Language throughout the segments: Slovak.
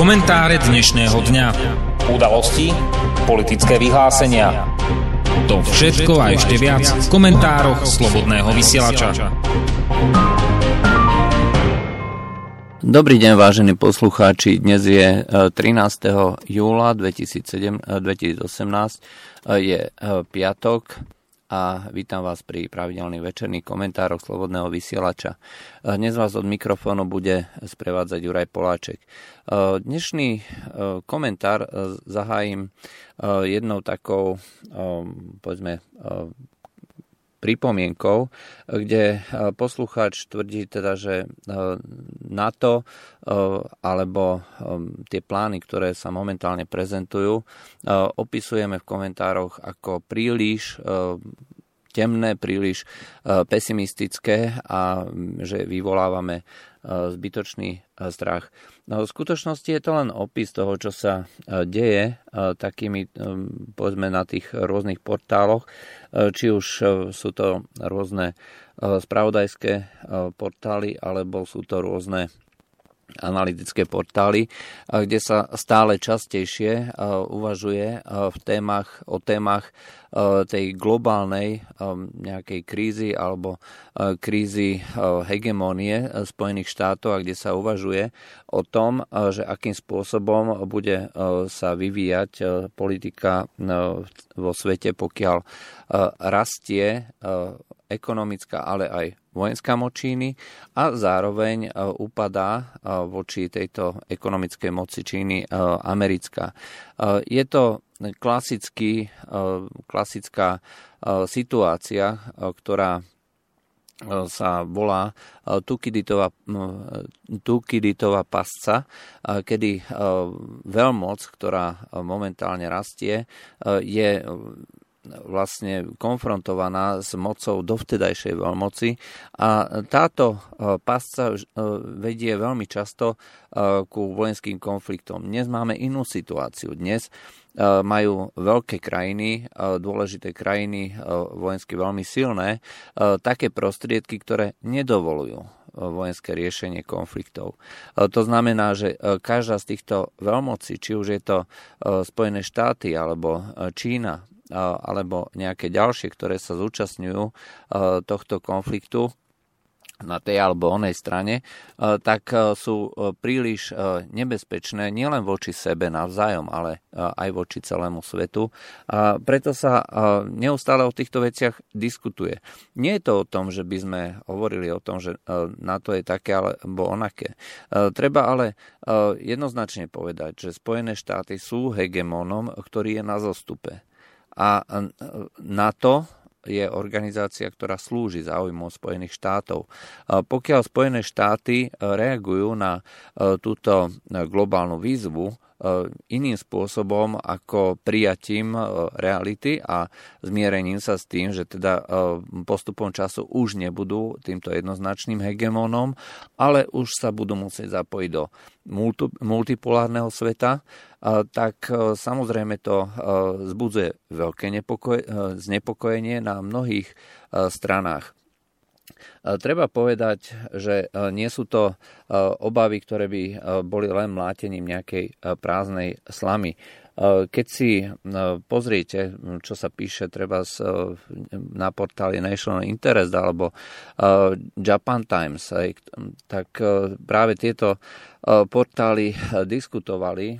Komentáre dnešného dňa. Udalosti, politické vyhlásenia. To všetko a ešte viac v komentároch Slobodného vysielača. Dobrý deň, vážení poslucháči. Dnes je 13. júla 2007, 2018. Je piatok a vítam vás pri pravidelných večerných komentároch Slobodného vysielača. Dnes vás od mikrofónu bude sprevádzať Juraj Poláček. Dnešný komentár zahájim jednou takou, povedzme, pripomienkou, kde e, poslucháč tvrdí teda, že e, NATO alebo tie plány, ktoré sa momentálne prezentujú, opisujeme v komentároch ako príliš temné, príliš pesimistické a že vyvolávame zbytočný strach. No, v skutočnosti je to len opis toho, čo sa deje takými, povedzme, na tých rôznych portáloch, či už sú to rôzne spravodajské portály, alebo sú to rôzne analytické portály, kde sa stále častejšie uvažuje v témach, o témach tej globálnej nejakej krízy alebo krízy hegemónie Spojených štátov a kde sa uvažuje o tom, že akým spôsobom bude sa vyvíjať politika vo svete, pokiaľ rastie ekonomická, ale aj vojenská Číny a zároveň e, upadá e, voči tejto ekonomickej moci Číny e, americká. Je to klasický, klasická situácia, ktorá sa volá Tukiditová, Tukiditová pasca, kedy veľmoc, ktorá momentálne rastie, je vlastne konfrontovaná s mocou dovtedajšej veľmoci a táto e, pasca e, vedie veľmi často e, ku vojenským konfliktom. Dnes máme inú situáciu. Dnes majú veľké krajiny, dôležité krajiny, vojensky veľmi silné, také prostriedky, ktoré nedovolujú vojenské riešenie konfliktov. To znamená, že každá z týchto veľmocí, či už je to Spojené štáty alebo Čína, alebo nejaké ďalšie, ktoré sa zúčastňujú tohto konfliktu, na tej alebo onej strane, tak sú príliš nebezpečné nielen voči sebe navzájom, ale aj voči celému svetu. A preto sa neustále o týchto veciach diskutuje. Nie je to o tom, že by sme hovorili o tom, že na to je také alebo onaké. Treba ale jednoznačne povedať, že Spojené štáty sú hegemónom, ktorý je na zostupe. A NATO je organizácia, ktorá slúži záujmom Spojených štátov. Pokiaľ Spojené štáty reagujú na túto globálnu výzvu, E, iným spôsobom ako prijatím e, reality a zmierením sa s tým, že teda e, postupom času už nebudú týmto jednoznačným hegemónom, ale už sa budú musieť zapojiť do multipolárneho sveta, tak samozrejme to zbudzuje veľké znepokojenie na mnohých stranách. Treba povedať, že nie sú to obavy, ktoré by boli len mlátením nejakej prázdnej slamy. Keď si pozriete, čo sa píše treba na portáli National Interest alebo Japan Times, tak práve tieto portály diskutovali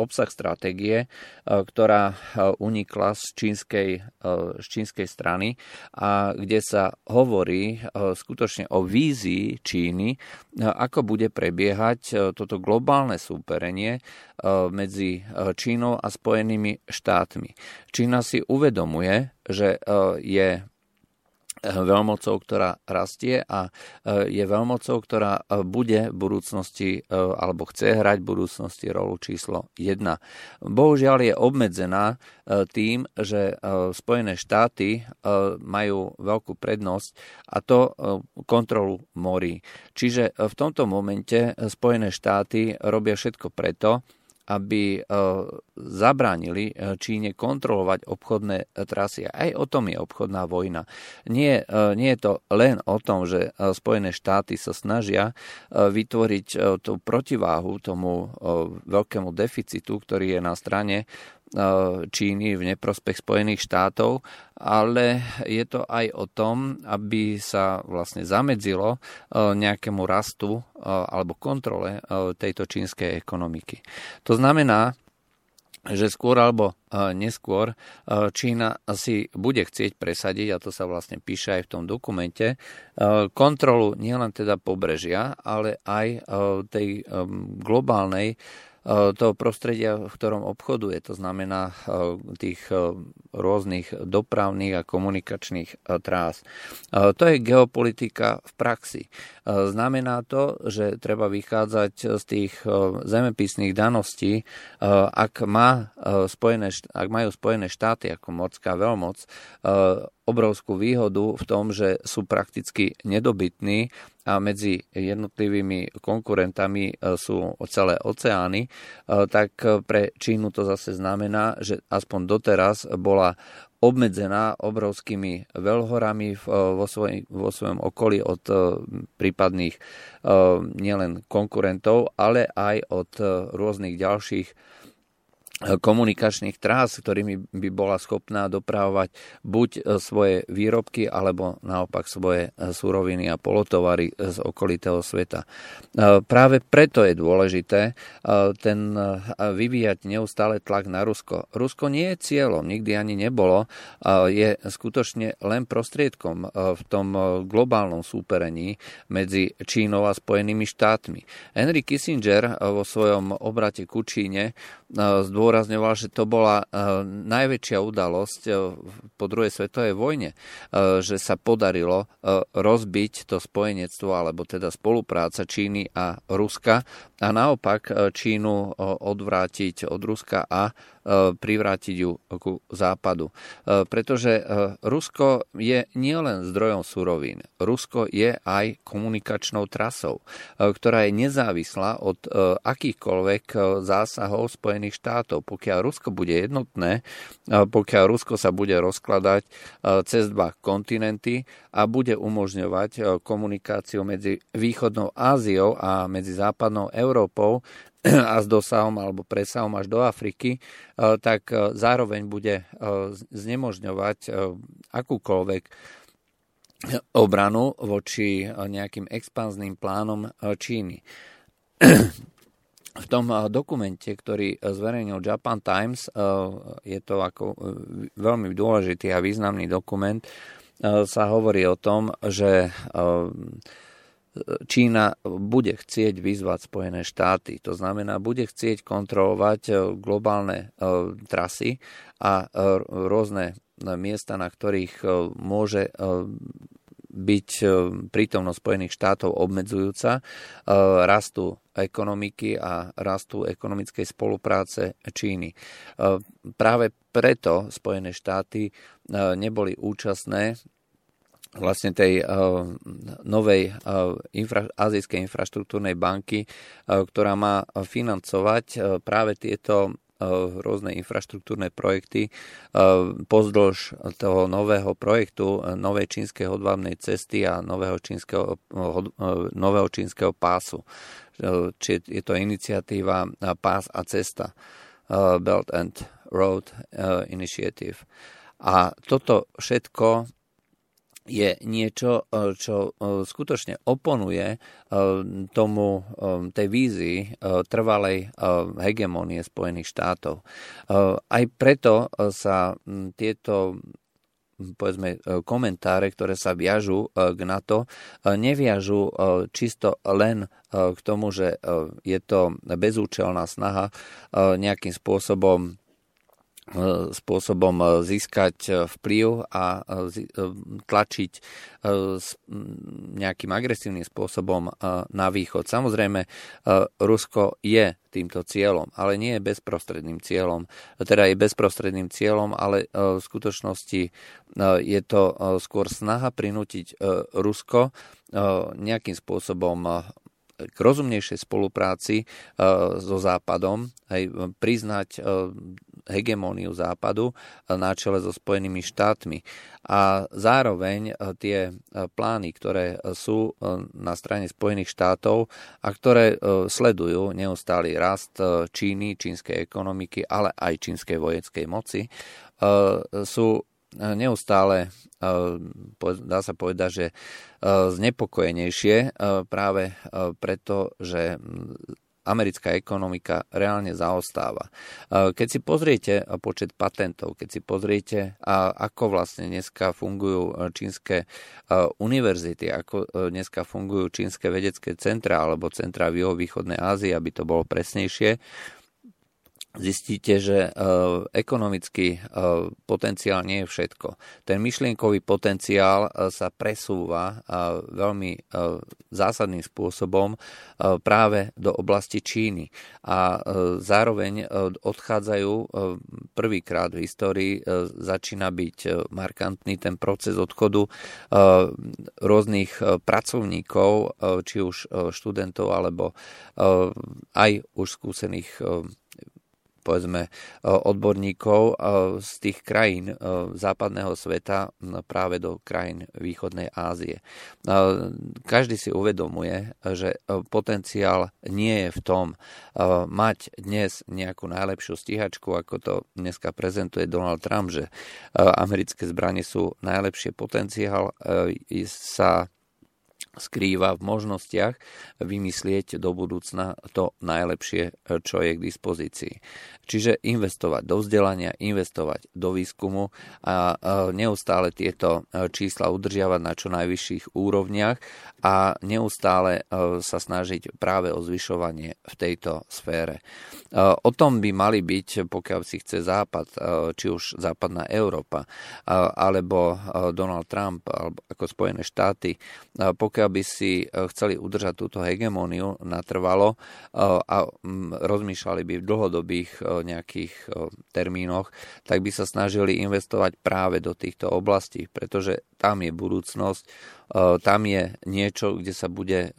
obsah stratégie, e, ktorá e, unikla z čínskej, e, z čínskej strany a kde sa hovorí skutočne o vízii Číny, ako bude prebiehať toto globálne súperenie medzi Čínou a Spojenými štátmi. Čína si uvedomuje, že je veľmocou, ktorá rastie a e, je veľmocou, ktorá e, bude v budúcnosti alebo chce hrať v budúcnosti rolu číslo 1. Bohužiaľ je obmedzená tým, že Spojené štáty majú veľkú prednosť a to kontrolu morí. Čiže v tomto momente Spojené štáty robia všetko preto, aby zabránili Číne kontrolovať obchodné trasy. Aj o tom je obchodná vojna. Nie, nie je to len o tom, že Spojené štáty sa snažia vytvoriť tú protiváhu tomu veľkému deficitu, ktorý je na strane Číny v neprospech Spojených štátov, ale je to aj o tom, aby sa vlastne zamedzilo nejakému rastu alebo kontrole tejto čínskej ekonomiky. To znamená, že skôr alebo neskôr Čína si bude chcieť presadiť, a to sa vlastne píše aj v tom dokumente, kontrolu nielen teda pobrežia, ale aj tej globálnej E, toho prostredia, v ktorom obchoduje. To znamená e, tých e, rôznych dopravných a komunikačných trás. To je geopolitika v praxi. Znamená to, že treba vychádzať z tých zemepisných daností. Ak, má spojené, ak majú Spojené štáty ako morská veľmoc obrovskú výhodu v tom, že sú prakticky nedobytní a medzi jednotlivými konkurentami e, sú celé oceány, e, tak pre Čínu to zase znamená, že aspoň doteraz bola obmedzená obrovskými veľhorami vo, svoj, vo svojom okolí od e, prípadných nielen konkurentov, ale aj od rôznych ďalších komunikačných trás, ktorými by bola schopná dopravovať buď e, svoje výrobky, alebo naopak svoje e, suroviny a polotovary z okolitého sveta. E, práve preto je dôležité ten vyvíjať neustále tlak na Rusko. Rusko nie je cieľom, nikdy ani nebolo, je skutočne len prostriedkom v tom globálnom súperení medzi Čínou a Spojenými štátmi. Henry Kissinger vo svojom obrate ku Číne zdôvodil zdôrazňoval, že to bola eh, najväčšia udalosť eh, po druhej svetovej vojne, eh, že sa podarilo rozbiť to spojenectvo, alebo teda spolupráca Číny a Ruska a naopak Čínu odvrátiť od Ruska a privrátiť ju ku západu. E, pretože e, Rusko je nielen zdrojom surovín, Rusko je aj komunikačnou trasou, ktorá je nezávislá od akýchkoľvek zásahov Spojených štátov. Pokiaľ Rusko bude jednotné, pokiaľ Rusko sa bude rozkladať cez dva kontinenty a bude umožňovať komunikáciu medzi východnou Áziou a medzi západnou Európou, a s dosahom alebo presahom až do Afriky, e, tak e, zároveň bude e, znemožňovať akúkoľvek obranu voči nejakým expanzným plánom Číny. V tom dokumente, ktorý zverejnil Japan Times, je to ako veľmi dôležitý a významný dokument, sa hovorí o tom, že Čína bude chcieť vyzvať Spojené štáty. To znamená, bude chcieť kontrolovať e, globálne e, trasy a e, rôzne miesta, na ktorých môže byť prítomnosť Spojených štátov obmedzujúca rastu ekonomiky a rastu ekonomickej spolupráce Číny. Práve preto Spojené štáty neboli účastné vlastne tej uh, novej uh, infra, azijskej infraštruktúrnej banky, uh, ktorá má financovať uh, práve tieto rôzne infraštruktúrne projekty pozdĺž toho nového projektu, novej čínskej hodvábnej cesty a nového čínskeho, nového čínskeho pásu. Čiže je to iniciatíva Pás a cesta, Belt and Road Initiative. A toto všetko je niečo, e, čo e, skutočne oponuje e, tomu, tej vízii trvalej hegemónie Spojených štátov. Aj preto sa tieto povedzme, komentáre, ktoré sa viažú k NATO, neviažu čisto len k tomu, že je to bezúčelná snaha nejakým spôsobom spôsobom e, získať e, vplyv a e, tlačiť nejakým agresívnym spôsobom na východ. Samozrejme, Rusko je týmto cieľom, ale nie je bezprostredným cieľom. Teda je bezprostredným cieľom, ale v skutočnosti je to skôr snaha prinútiť Rusko nejakým spôsobom k rozumnejšej spolupráci so Západom, aj priznať hegemóniu Západu na čele so Spojenými štátmi. A zároveň tie plány, ktoré sú na strane Spojených štátov a ktoré sledujú neustály rast Číny, čínskej ekonomiky, ale aj čínskej vojenskej moci, sú neustále, dá sa povedať, že znepokojenejšie práve preto, že americká ekonomika reálne zaostáva. Keď si pozriete počet patentov, keď si pozriete, ako vlastne dneska fungujú čínske univerzity, ako dneska fungujú čínske vedecké centra alebo centra v juhovýchodnej Ázii, aby to bolo presnejšie, zistíte, že e, ekonomický e, potenciál nie je všetko. Ten myšlienkový potenciál e, sa presúva veľmi zásadným spôsobom práve do oblasti Číny. A zároveň odchádzajú prvýkrát v histórii, začína byť markantný ten proces odchodu rôznych pracovníkov, či už študentov, alebo aj už skúsených povedzme odborníkov e, z tých krajín e, západného sveta práve do krajín východnej Ázie. E, každý si uvedomuje, že potenciál nie je v tom mať dnes nejakú najlepšiu stíhačku, ako to dneska prezentuje Donald Trump, že americké zbranie sú najlepšie potenciál sa skrýva v možnostiach vymyslieť do budúcna to najlepšie, čo je k dispozícii. Čiže investovať do vzdelania, investovať do výskumu a neustále tieto čísla udržiavať na čo najvyšších úrovniach a neustále sa snažiť práve o zvyšovanie v tejto sfére. O tom by mali byť, pokiaľ si chce Západ, či už západná Európa, alebo Donald Trump, alebo ako Spojené štáty, pokiaľ by si chceli udržať túto hegemóniu natrvalo a rozmýšľali by v dlhodobých nejakých termínoch, tak by sa snažili investovať práve do týchto oblastí, pretože tam je budúcnosť, tam je niečo, kde sa bude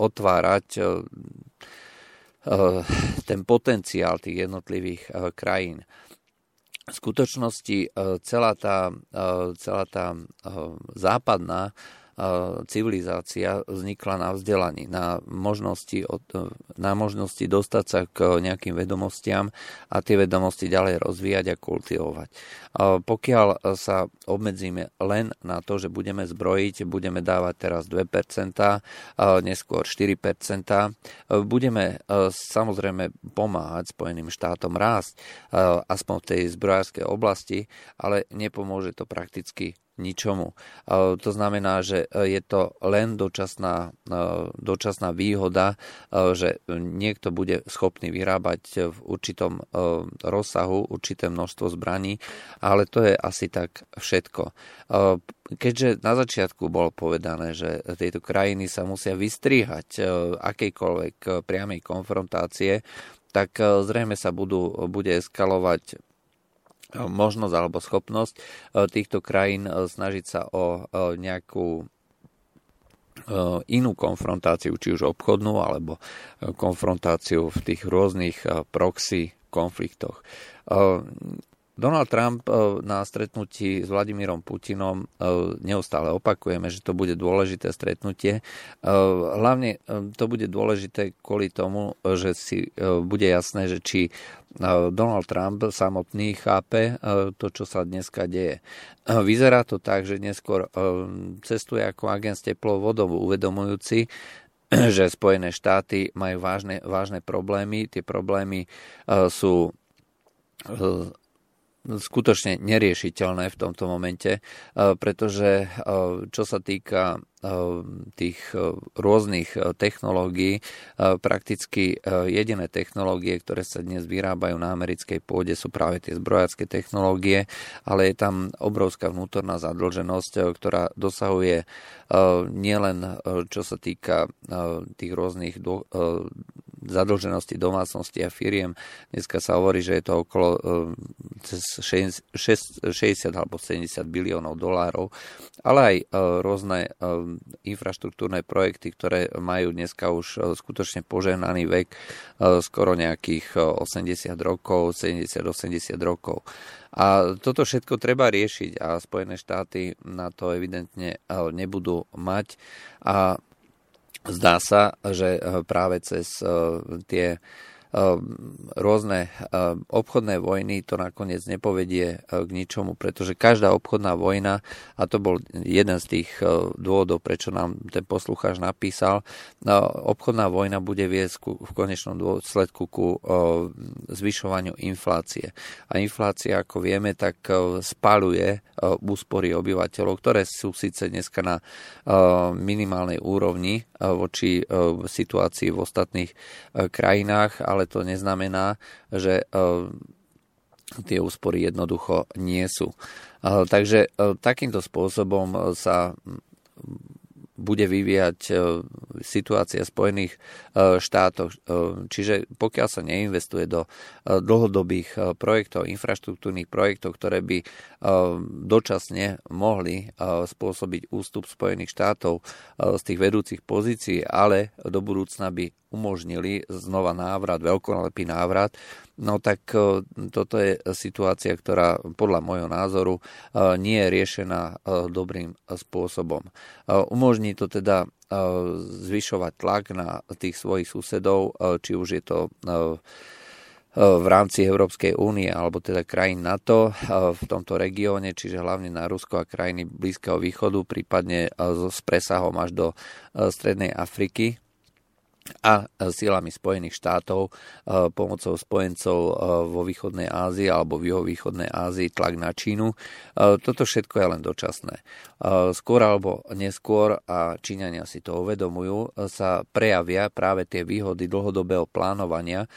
otvárať ten potenciál tých jednotlivých krajín. V skutočnosti celá tá, celá tá západná civilizácia vznikla na vzdelaní, na možnosti, na možnosti dostať sa k nejakým vedomostiam a tie vedomosti ďalej rozvíjať a kultivovať. Pokiaľ sa obmedzíme len na to, že budeme zbrojiť, budeme dávať teraz 2%, neskôr 4%, budeme samozrejme pomáhať Spojeným štátom rásť, aspoň v tej zbrojárskej oblasti, ale nepomôže to prakticky ničomu. To znamená, že je to len dočasná, dočasná výhoda, že niekto bude schopný vyrábať v určitom rozsahu určité množstvo zbraní, ale to je asi tak všetko. Keďže na začiatku bolo povedané, že tieto krajiny sa musia vystriehať akejkoľvek priamej konfrontácie, tak zrejme sa budú, bude eskalovať možnosť alebo schopnosť e, týchto krajín e, snažiť sa o e, nejakú inú konfrontáciu, či už obchodnú, alebo konfrontáciu v tých rôznych proxy konfliktoch. Donald Trump eh, na stretnutí s Vladimírom Putinom eh, neustále opakujeme, že to bude dôležité stretnutie. Eh, hlavne to bude dôležité kvôli tomu, že si bude jasné, že či Donald Trump samotný chápe to, čo sa dneska deje. Vyzerá to tak, že neskôr cestuje ako agent s teplou vodou, uvedomujúci, že Spojené štáty majú vážne, vážne problémy. Tie problémy sú skutočne neriešiteľné v tomto momente, e, pretože e, čo sa týka e, tých rôznych technológií, prakticky jediné technológie, ktoré sa dnes vyrábajú na americkej pôde sú práve tie zbrojácké technológie, ale je tam obrovská vnútorná zadlženosť, ktorá dosahuje nielen čo sa týka tých rôznych zadlženosti domácnosti a firiem. Dneska sa hovorí, že je to okolo cez 60 alebo 70 biliónov dolárov, ale aj rôzne infraštruktúrne projekty, ktoré majú dneska už skutočne požehnaný vek, skoro nejakých 80 rokov, 70-80 rokov. A toto všetko treba riešiť a Spojené štáty na to evidentne nebudú mať. A zdá sa, že eh, práve cez eh, tie rôzne ehm, obchodné vojny, to nakoniec nepovedie e, k ničomu, pretože každá obchodná vojna, a to bol jeden z tých e, dôvodov, prečo nám ten poslucháč napísal, e, obchodná vojna bude viesť v konečnom dôsledku ku zvyšovaniu inflácie. A inflácia, ako vieme, tak spaluje úspory obyvateľov, ktoré sú síce dneska na minimálnej úrovni voči situácii v ostatných krajinách, ale ale to neznamená, že eh, tie úspory jednoducho nie sú. Eh, takže eh, takýmto spôsobom sa bude vyvíjať e, situácia v Spojených e, štátoch. E, čiže pokiaľ sa neinvestuje do dlhodobých projektov, infraštruktúrnych projektov, ktoré by dočasne mohli spôsobiť ústup Spojených štátov z tých vedúcich pozícií, ale do budúcna by umožnili znova návrat, veľkolepý návrat, No tak toto je situácia, ktorá podľa môjho názoru nie je riešená dobrým spôsobom. Umožní to teda zvyšovať tlak na tých svojich susedov, či už je to v rámci Európskej únie alebo teda krajín NATO v tomto regióne, čiže hlavne na Rusko a krajiny Blízkeho východu, prípadne s presahom až do Strednej Afriky a silami Spojených štátov e, pomocou spojencov e, vo východnej Ázii alebo v juhovýchodnej Ázii tlak na Čínu. E, toto všetko je len dočasné. Skôr alebo neskôr, a Číňania si to uvedomujú, sa prejavia práve tie výhody dlhodobého plánovania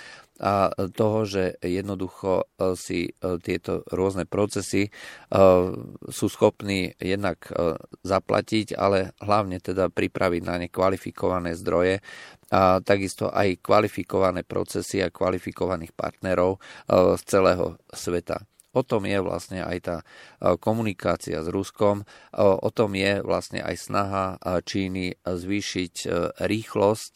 a toho, že jednoducho si tieto rôzne procesy sú schopní jednak zaplatiť, ale hlavne teda pripraviť na ne kvalifikované zdroje a takisto aj kvalifikované procesy a kvalifikovaných partnerov e, z celého sveta. O tom je vlastne aj tá e, komunikácia s Ruskom, e, o tom je vlastne aj snaha Číny zvýšiť rýchlosť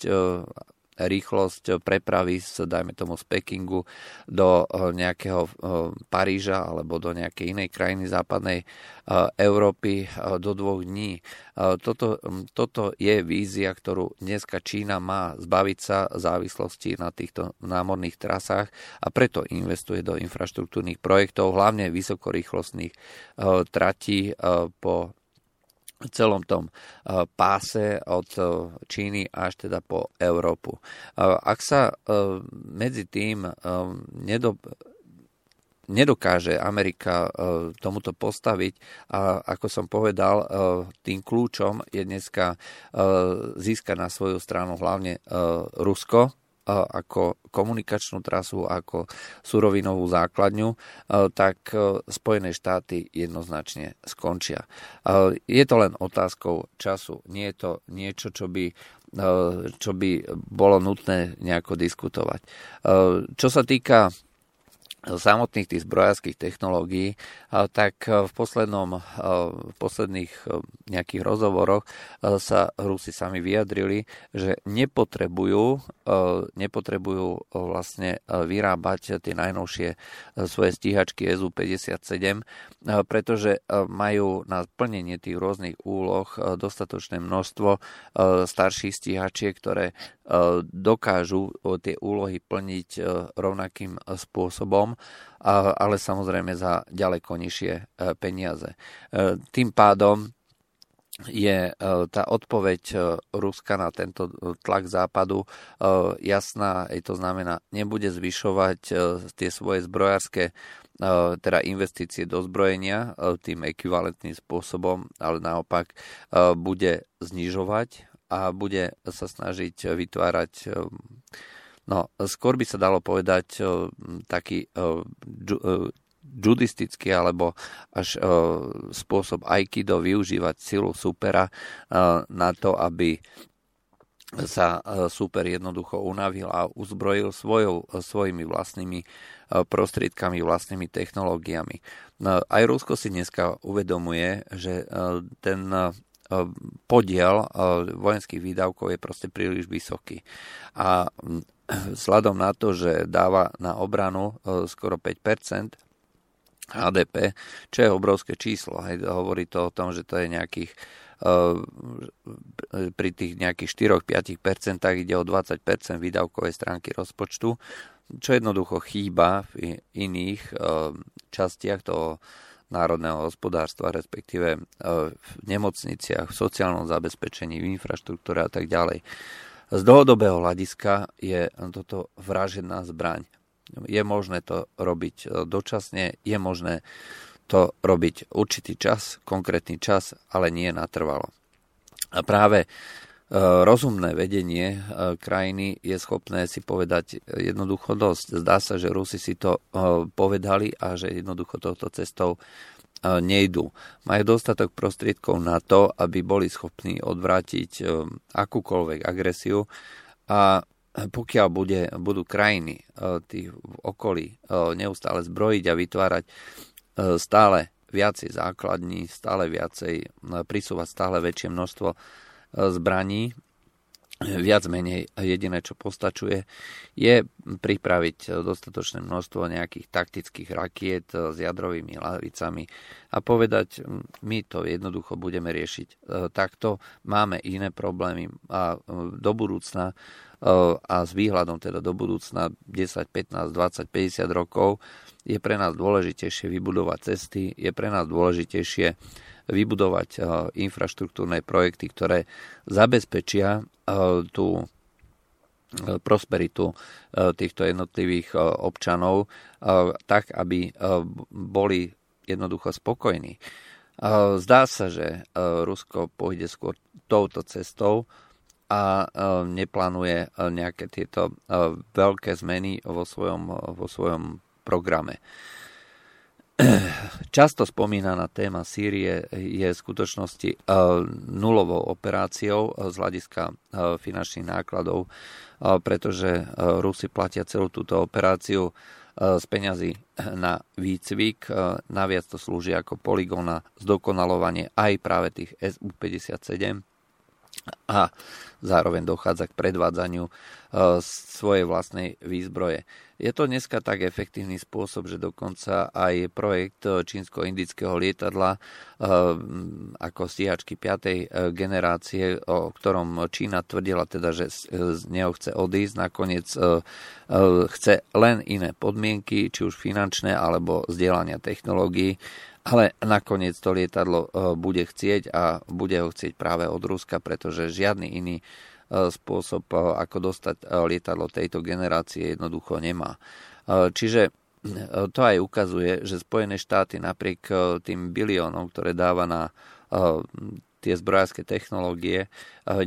rýchlosť prepravy z, dajme tomu, z Pekingu do eh, nejakého eh, Paríža alebo do nejakej inej krajiny západnej eh, Európy do dvoch dní. Toto, hm, toto je vízia, ktorú dneska Čína má zbaviť sa závislosti na týchto námorných trasách a preto investuje do infraštruktúrnych projektov, hlavne vysokorýchlostných tratí po celom tom eh, páse od eh, Číny až teda po Európu. Eh, ak sa medzi tým nedo, nedokáže Amerika tomuto postaviť a ako som povedal, tým kľúčom je dneska získať na svoju stranu hlavne Rusko, ako komunikačnú trasu, ako surovinovú základňu, tak Spojené štáty jednoznačne skončia. Je to len otázkou času. Nie je to niečo, čo by čo by bolo nutné nejako diskutovať. Čo sa týka samotných tých zbrojárských technológií, tak v, poslednom, v posledných nejakých rozhovoroch sa Rusi sami vyjadrili, že nepotrebujú, nepotrebujú vlastne vyrábať tie najnovšie svoje stíhačky SU-57, pretože majú na plnenie tých rôznych úloh dostatočné množstvo starších stíhačiek, ktoré dokážu tie úlohy plniť rovnakým spôsobom ale samozrejme za ďaleko nižšie e, peniaze. E, tým pádom je e, tá odpoveď Ruska na tento tlak západu jasná, to znamená, nebude zvyšovať tie svoje zbrojárske teda investície do zbrojenia tým ekvivalentným spôsobom, ale naopak bude znižovať a bude sa snažiť vytvárať No, skôr by sa dalo povedať taký judistický alebo až spôsob aikido využívať silu supera na to, aby sa super jednoducho unavil a uzbrojil svojou, svojimi vlastnými prostriedkami, vlastnými technológiami. No, aj Rusko si dneska uvedomuje, že ten podiel vojenských výdavkov je proste príliš vysoký. A vzhľadom na to, že dáva na obranu skoro 5% HDP, čo je obrovské číslo. Hej. Hovorí to o tom, že to je nejakých pri tých nejakých 4-5% ide o 20% výdavkovej stránky rozpočtu, čo jednoducho chýba v iných častiach toho národného hospodárstva, respektíve v nemocniciach, v sociálnom zabezpečení, v infraštruktúre a tak ďalej. Z dlhodobého hľadiska je toto vražená zbraň. Je možné to robiť e, dočasne, je možné to robiť určitý čas, konkrétny čas, ale nie natrvalo. A práve e, rozumné vedenie e, krajiny je schopné si povedať jednoducho dosť. Zdá sa, že Rusi si to povedali a že jednoducho touto cestou nejdú. Majú dostatok prostriedkov na to, aby boli schopní odvrátiť akúkoľvek agresiu a pokiaľ bude, budú krajiny e, tých v okolí e, neustále zbrojiť a vytvárať e, stále viacej základní, stále viacej prisúvať stále väčšie množstvo zbraní, viac menej jediné, čo postačuje, je pripraviť dostatočné množstvo nejakých taktických rakiet s jadrovými lavicami a povedať, my to jednoducho budeme riešiť. Takto máme iné problémy a do budúcna a s výhľadom teda do budúcna 10, 15, 20, 50 rokov je pre nás dôležitejšie vybudovať cesty, je pre nás dôležitejšie vybudovať infraštruktúrne projekty, ktoré zabezpečia tú prosperitu týchto jednotlivých občanov tak, aby boli jednoducho spokojní. Zdá sa, že Rusko pôjde skôr touto cestou, a neplánuje nejaké tieto veľké zmeny vo svojom, vo svojom programe. Často spomínaná téma Sýrie je v skutočnosti nulovou operáciou z hľadiska finančných nákladov, pretože Rusi platia celú túto operáciu z peňazí na výcvik. Naviac to slúži ako poligón na zdokonalovanie aj práve tých SU-57 a zároveň dochádza k predvádzaniu e, svojej vlastnej výzbroje. Je to dneska tak efektívny spôsob, že dokonca aj projekt čínsko-indického lietadla e, ako stíhačky 5. generácie, o ktorom Čína tvrdila teda, že z neho chce odísť, nakoniec e, chce len iné podmienky, či už finančné alebo zdieľania technológií ale nakoniec to lietadlo e, bude chcieť a bude ho chcieť práve od Ruska, pretože žiadny iný e, spôsob, e, ako dostať lietadlo tejto generácie jednoducho nemá. Čiže to aj ukazuje, že Spojené štáty napriek tým biliónom, ktoré dáva na tie zbrojárske technológie,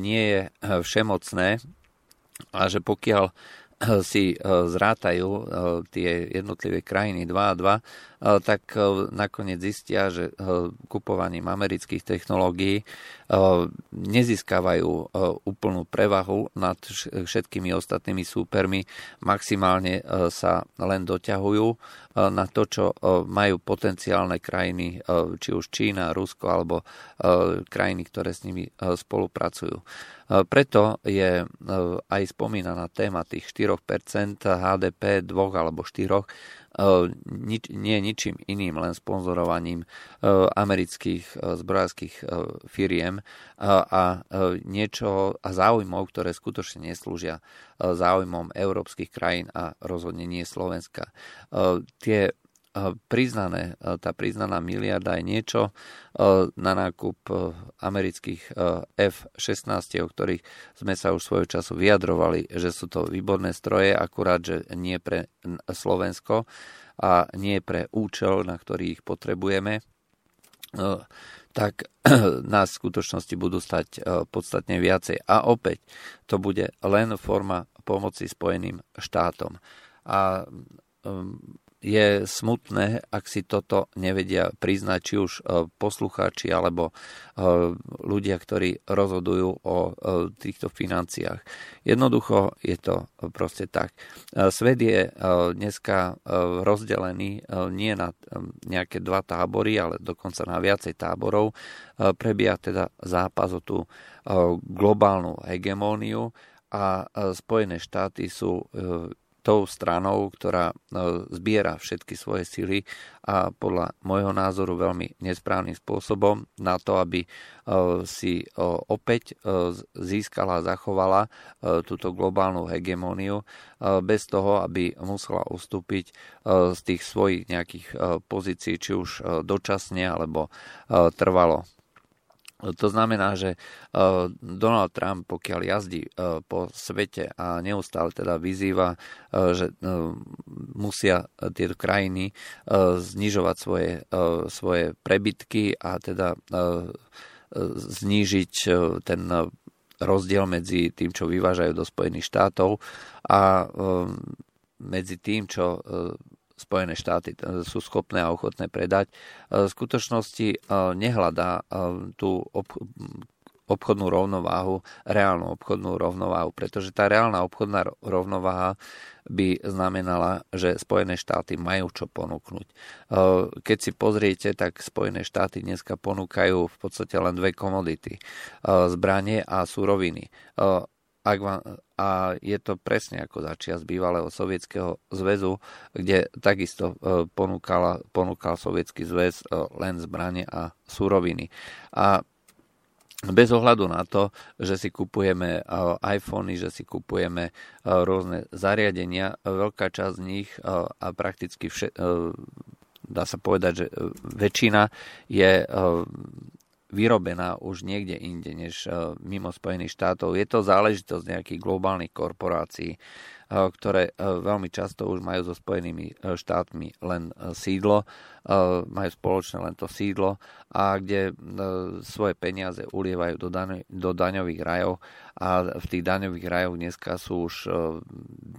nie je všemocné a že pokiaľ si zrátajú tie jednotlivé krajiny 2 a 2, tak nakoniec zistia, že kupovaním amerických technológií nezískavajú úplnú prevahu nad všetkými ostatnými súpermi, maximálne sa len doťahujú na to, čo majú potenciálne krajiny, či už Čína, Rusko alebo krajiny, ktoré s nimi spolupracujú. Preto je aj spomínaná téma tých 4% HDP, dvoch alebo štyroch, E, nič, nie ničím iným, len sponzorovaním e, amerických e, zbrojárských firiem a niečo a záujmov, ktoré skutočne neslúžia záujmom európskych krajín a rozhodne nie Slovenska. Tie priznané, tá priznaná miliarda je niečo na nákup amerických F-16, o ktorých sme sa už svojho času vyjadrovali, že sú to výborné stroje, akurát, že nie pre Slovensko a nie pre účel, na ktorý ich potrebujeme tak nás v skutočnosti budú stať podstatne viacej. A opäť, to bude len forma pomoci Spojeným štátom. A je smutné, ak si toto nevedia priznať, či už poslucháči alebo ľudia, ktorí rozhodujú o týchto financiách. Jednoducho je to proste tak. Svet je dneska rozdelený nie na nejaké dva tábory, ale dokonca na viacej táborov. Prebieha teda zápas o tú globálnu hegemóniu a Spojené štáty sú tou stranou, ktorá e, zbiera všetky svoje sily a podľa môjho názoru veľmi nesprávnym spôsobom na to, aby e, si e, opäť získala a zachovala túto globálnu hegemóniu bez toho, aby musela ustúpiť z tých svojich nejakých pozícií, či už dočasne alebo trvalo. To znamená, že e, Donald Trump, pokiaľ jazdí e, po svete a neustále teda vyzýva, e, že musia tieto krajiny znižovať svoje, svoje prebytky a teda znížiť ten rozdiel medzi tým, čo vyvážajú do Spojených štátov a medzi tým, čo Spojené štáty sú schopné a ochotné predať, e, v skutočnosti e, nehľadá e, tú obchodnú rovnováhu, reálnu obchodnú rovnováhu, pretože tá reálna obchodná rovnováha by znamenala, že Spojené štáty majú čo ponúknuť. Keď si pozriete, tak Spojené štáty dneska ponúkajú v podstate len dve komodity. Zbranie a suroviny ak vám, a je to presne ako začia z bývalého sovietského zväzu, kde takisto e, ponúkala, ponúkal sovietský zväz e, len zbranie a suroviny. A bez ohľadu na to, že si kupujeme e, iPhony, že si kupujeme rôzne zariadenia, veľká časť z nich a prakticky vše, dá sa povedať, že väčšina je vyrobená už niekde inde než e, mimo Spojených štátov. Je to záležitosť nejakých globálnych korporácií, e, ktoré e, veľmi často už majú so Spojenými štátmi len sídlo, majú spoločné len to sídlo a kde svoje peniaze ulievajú do, daň, do daňových rajov a v tých daňových rajoch dneska sú už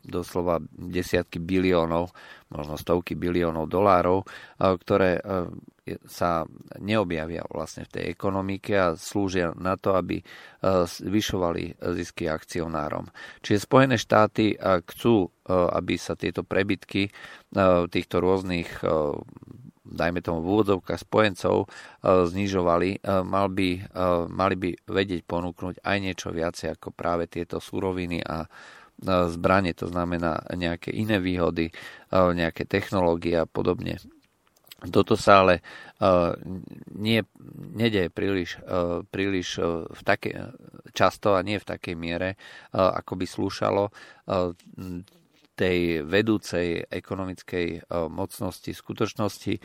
doslova desiatky biliónov, možno stovky biliónov dolárov, ktoré sa neobjavia vlastne v tej ekonomike a slúžia na to, aby e, zvyšovali zisky akcionárom. Čiže Spojené štáty chcú, e, aby sa tieto prebytky e, týchto rôznych dajme tomu v úvodzovkách spojencov, znižovali, mal by, mali by vedieť ponúknuť aj niečo viacej ako práve tieto suroviny a zbranie, to znamená nejaké iné výhody, nejaké technológie a podobne. Toto sa ale nie, nedeje príliš, príliš v také, často a nie v takej miere, ako by slúšalo. Tej vedúcej ekonomickej e, mocnosti skutočnosti e,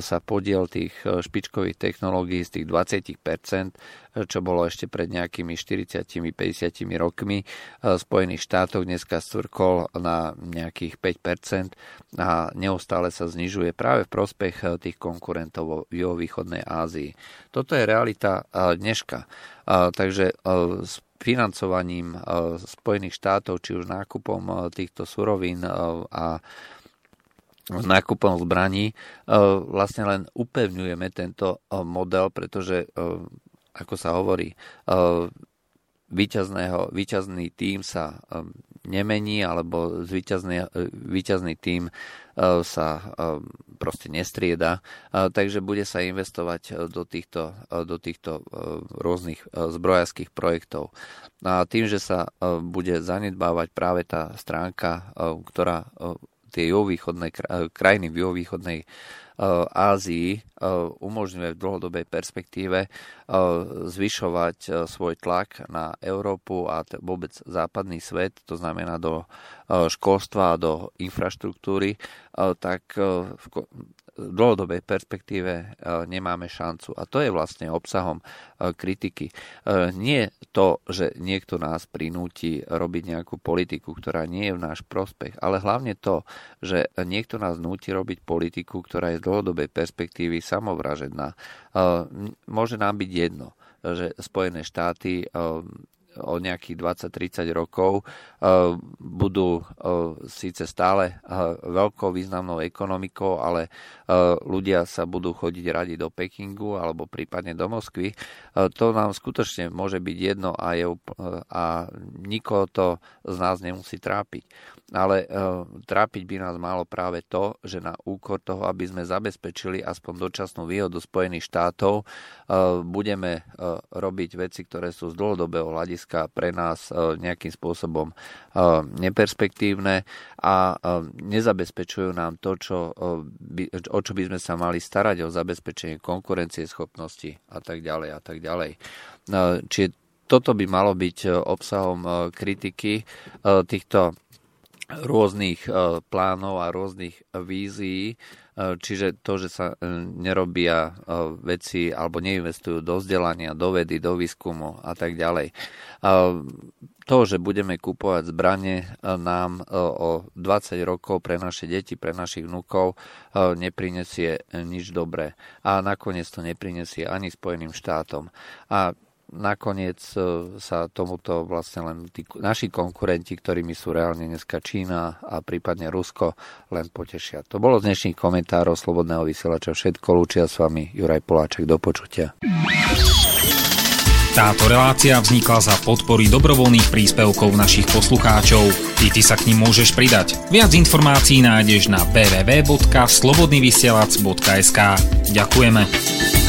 sa podiel tých e, špičkových technológií z tých 20%, čo bolo ešte pred nejakými 40-50 rokmi Spojených štátoch, dneska stvrkol na nejakých 5% a neustále sa znižuje práve v prospech tých konkurentov v východnej Ázii. Toto je realita dneška. Takže financovaním eh, Spojených štátov, či už nákupom eh, týchto surovín eh, a nákupom zbraní, vlastne len upevňujeme tento model, pretože, ako sa hovorí, výťazný tým sa nemení, alebo výťazný tým e, sa e, proste nestrieda, e, takže bude sa investovať do týchto, do týchto rôznych zbrojárských projektov. A tým, že sa bude zanedbávať práve tá stránka, ktorá tie juhovýchodné krajiny v juhovýchodnej Ázii umožňuje v dlhodobej perspektíve zvyšovať svoj tlak na Európu a vôbec západný svet, to znamená do školstva a do infraštruktúry, tak dlhodobej perspektíve e, nemáme šancu. A to je vlastne obsahom e, kritiky. E, nie to, že niekto nás prinúti robiť nejakú politiku, ktorá nie je v náš prospech, ale hlavne to, že niekto nás núti robiť politiku, ktorá je z dlhodobej perspektívy samovražedná. Môže nám byť jedno, že Spojené štáty o nejakých 20-30 rokov budú síce stále veľkou významnou ekonomikou, ale ľudia sa budú chodiť radi do Pekingu alebo prípadne do Moskvy. To nám skutočne môže byť jedno a, je, a nikoho to z nás nemusí trápiť ale uh, trápiť by nás malo práve to, že na úkor toho, aby sme zabezpečili aspoň dočasnú výhodu Spojených štátov, uh, budeme uh, robiť veci, ktoré sú z dlhodobého hľadiska pre nás uh, nejakým spôsobom uh, neperspektívne a uh, nezabezpečujú nám to, čo, uh, by, o čo by sme sa mali starať, o zabezpečenie konkurencie schopnosti a tak ďalej a tak ďalej. Uh, čiže toto by malo byť obsahom kritiky týchto rôznych e, plánov a rôznych vízií, e, čiže to, že sa e, nerobia veci alebo neinvestujú do vzdelania, do vedy, do výskumu a tak ďalej. To, že budeme kupovať zbranie nám o 20 rokov pre naše deti, pre našich vnúkov neprinesie nič dobré. A nakoniec to neprinesie ani Spojeným štátom. A nakoniec e, sa tomuto vlastne len tí naši konkurenti, ktorými sú reálne dneska Čína a prípadne Rusko, len potešia. To bolo z dnešných komentárov Slobodného vysielača všetko. Lúčia s vami Juraj Poláček. Do počutia. Táto relácia vznikla za podpory dobrovoľných príspevkov našich poslucháčov. Ty, ty sa k ním môžeš pridať. Viac informácií nájdeš na www.slobodnyvysielac.sk Ďakujeme.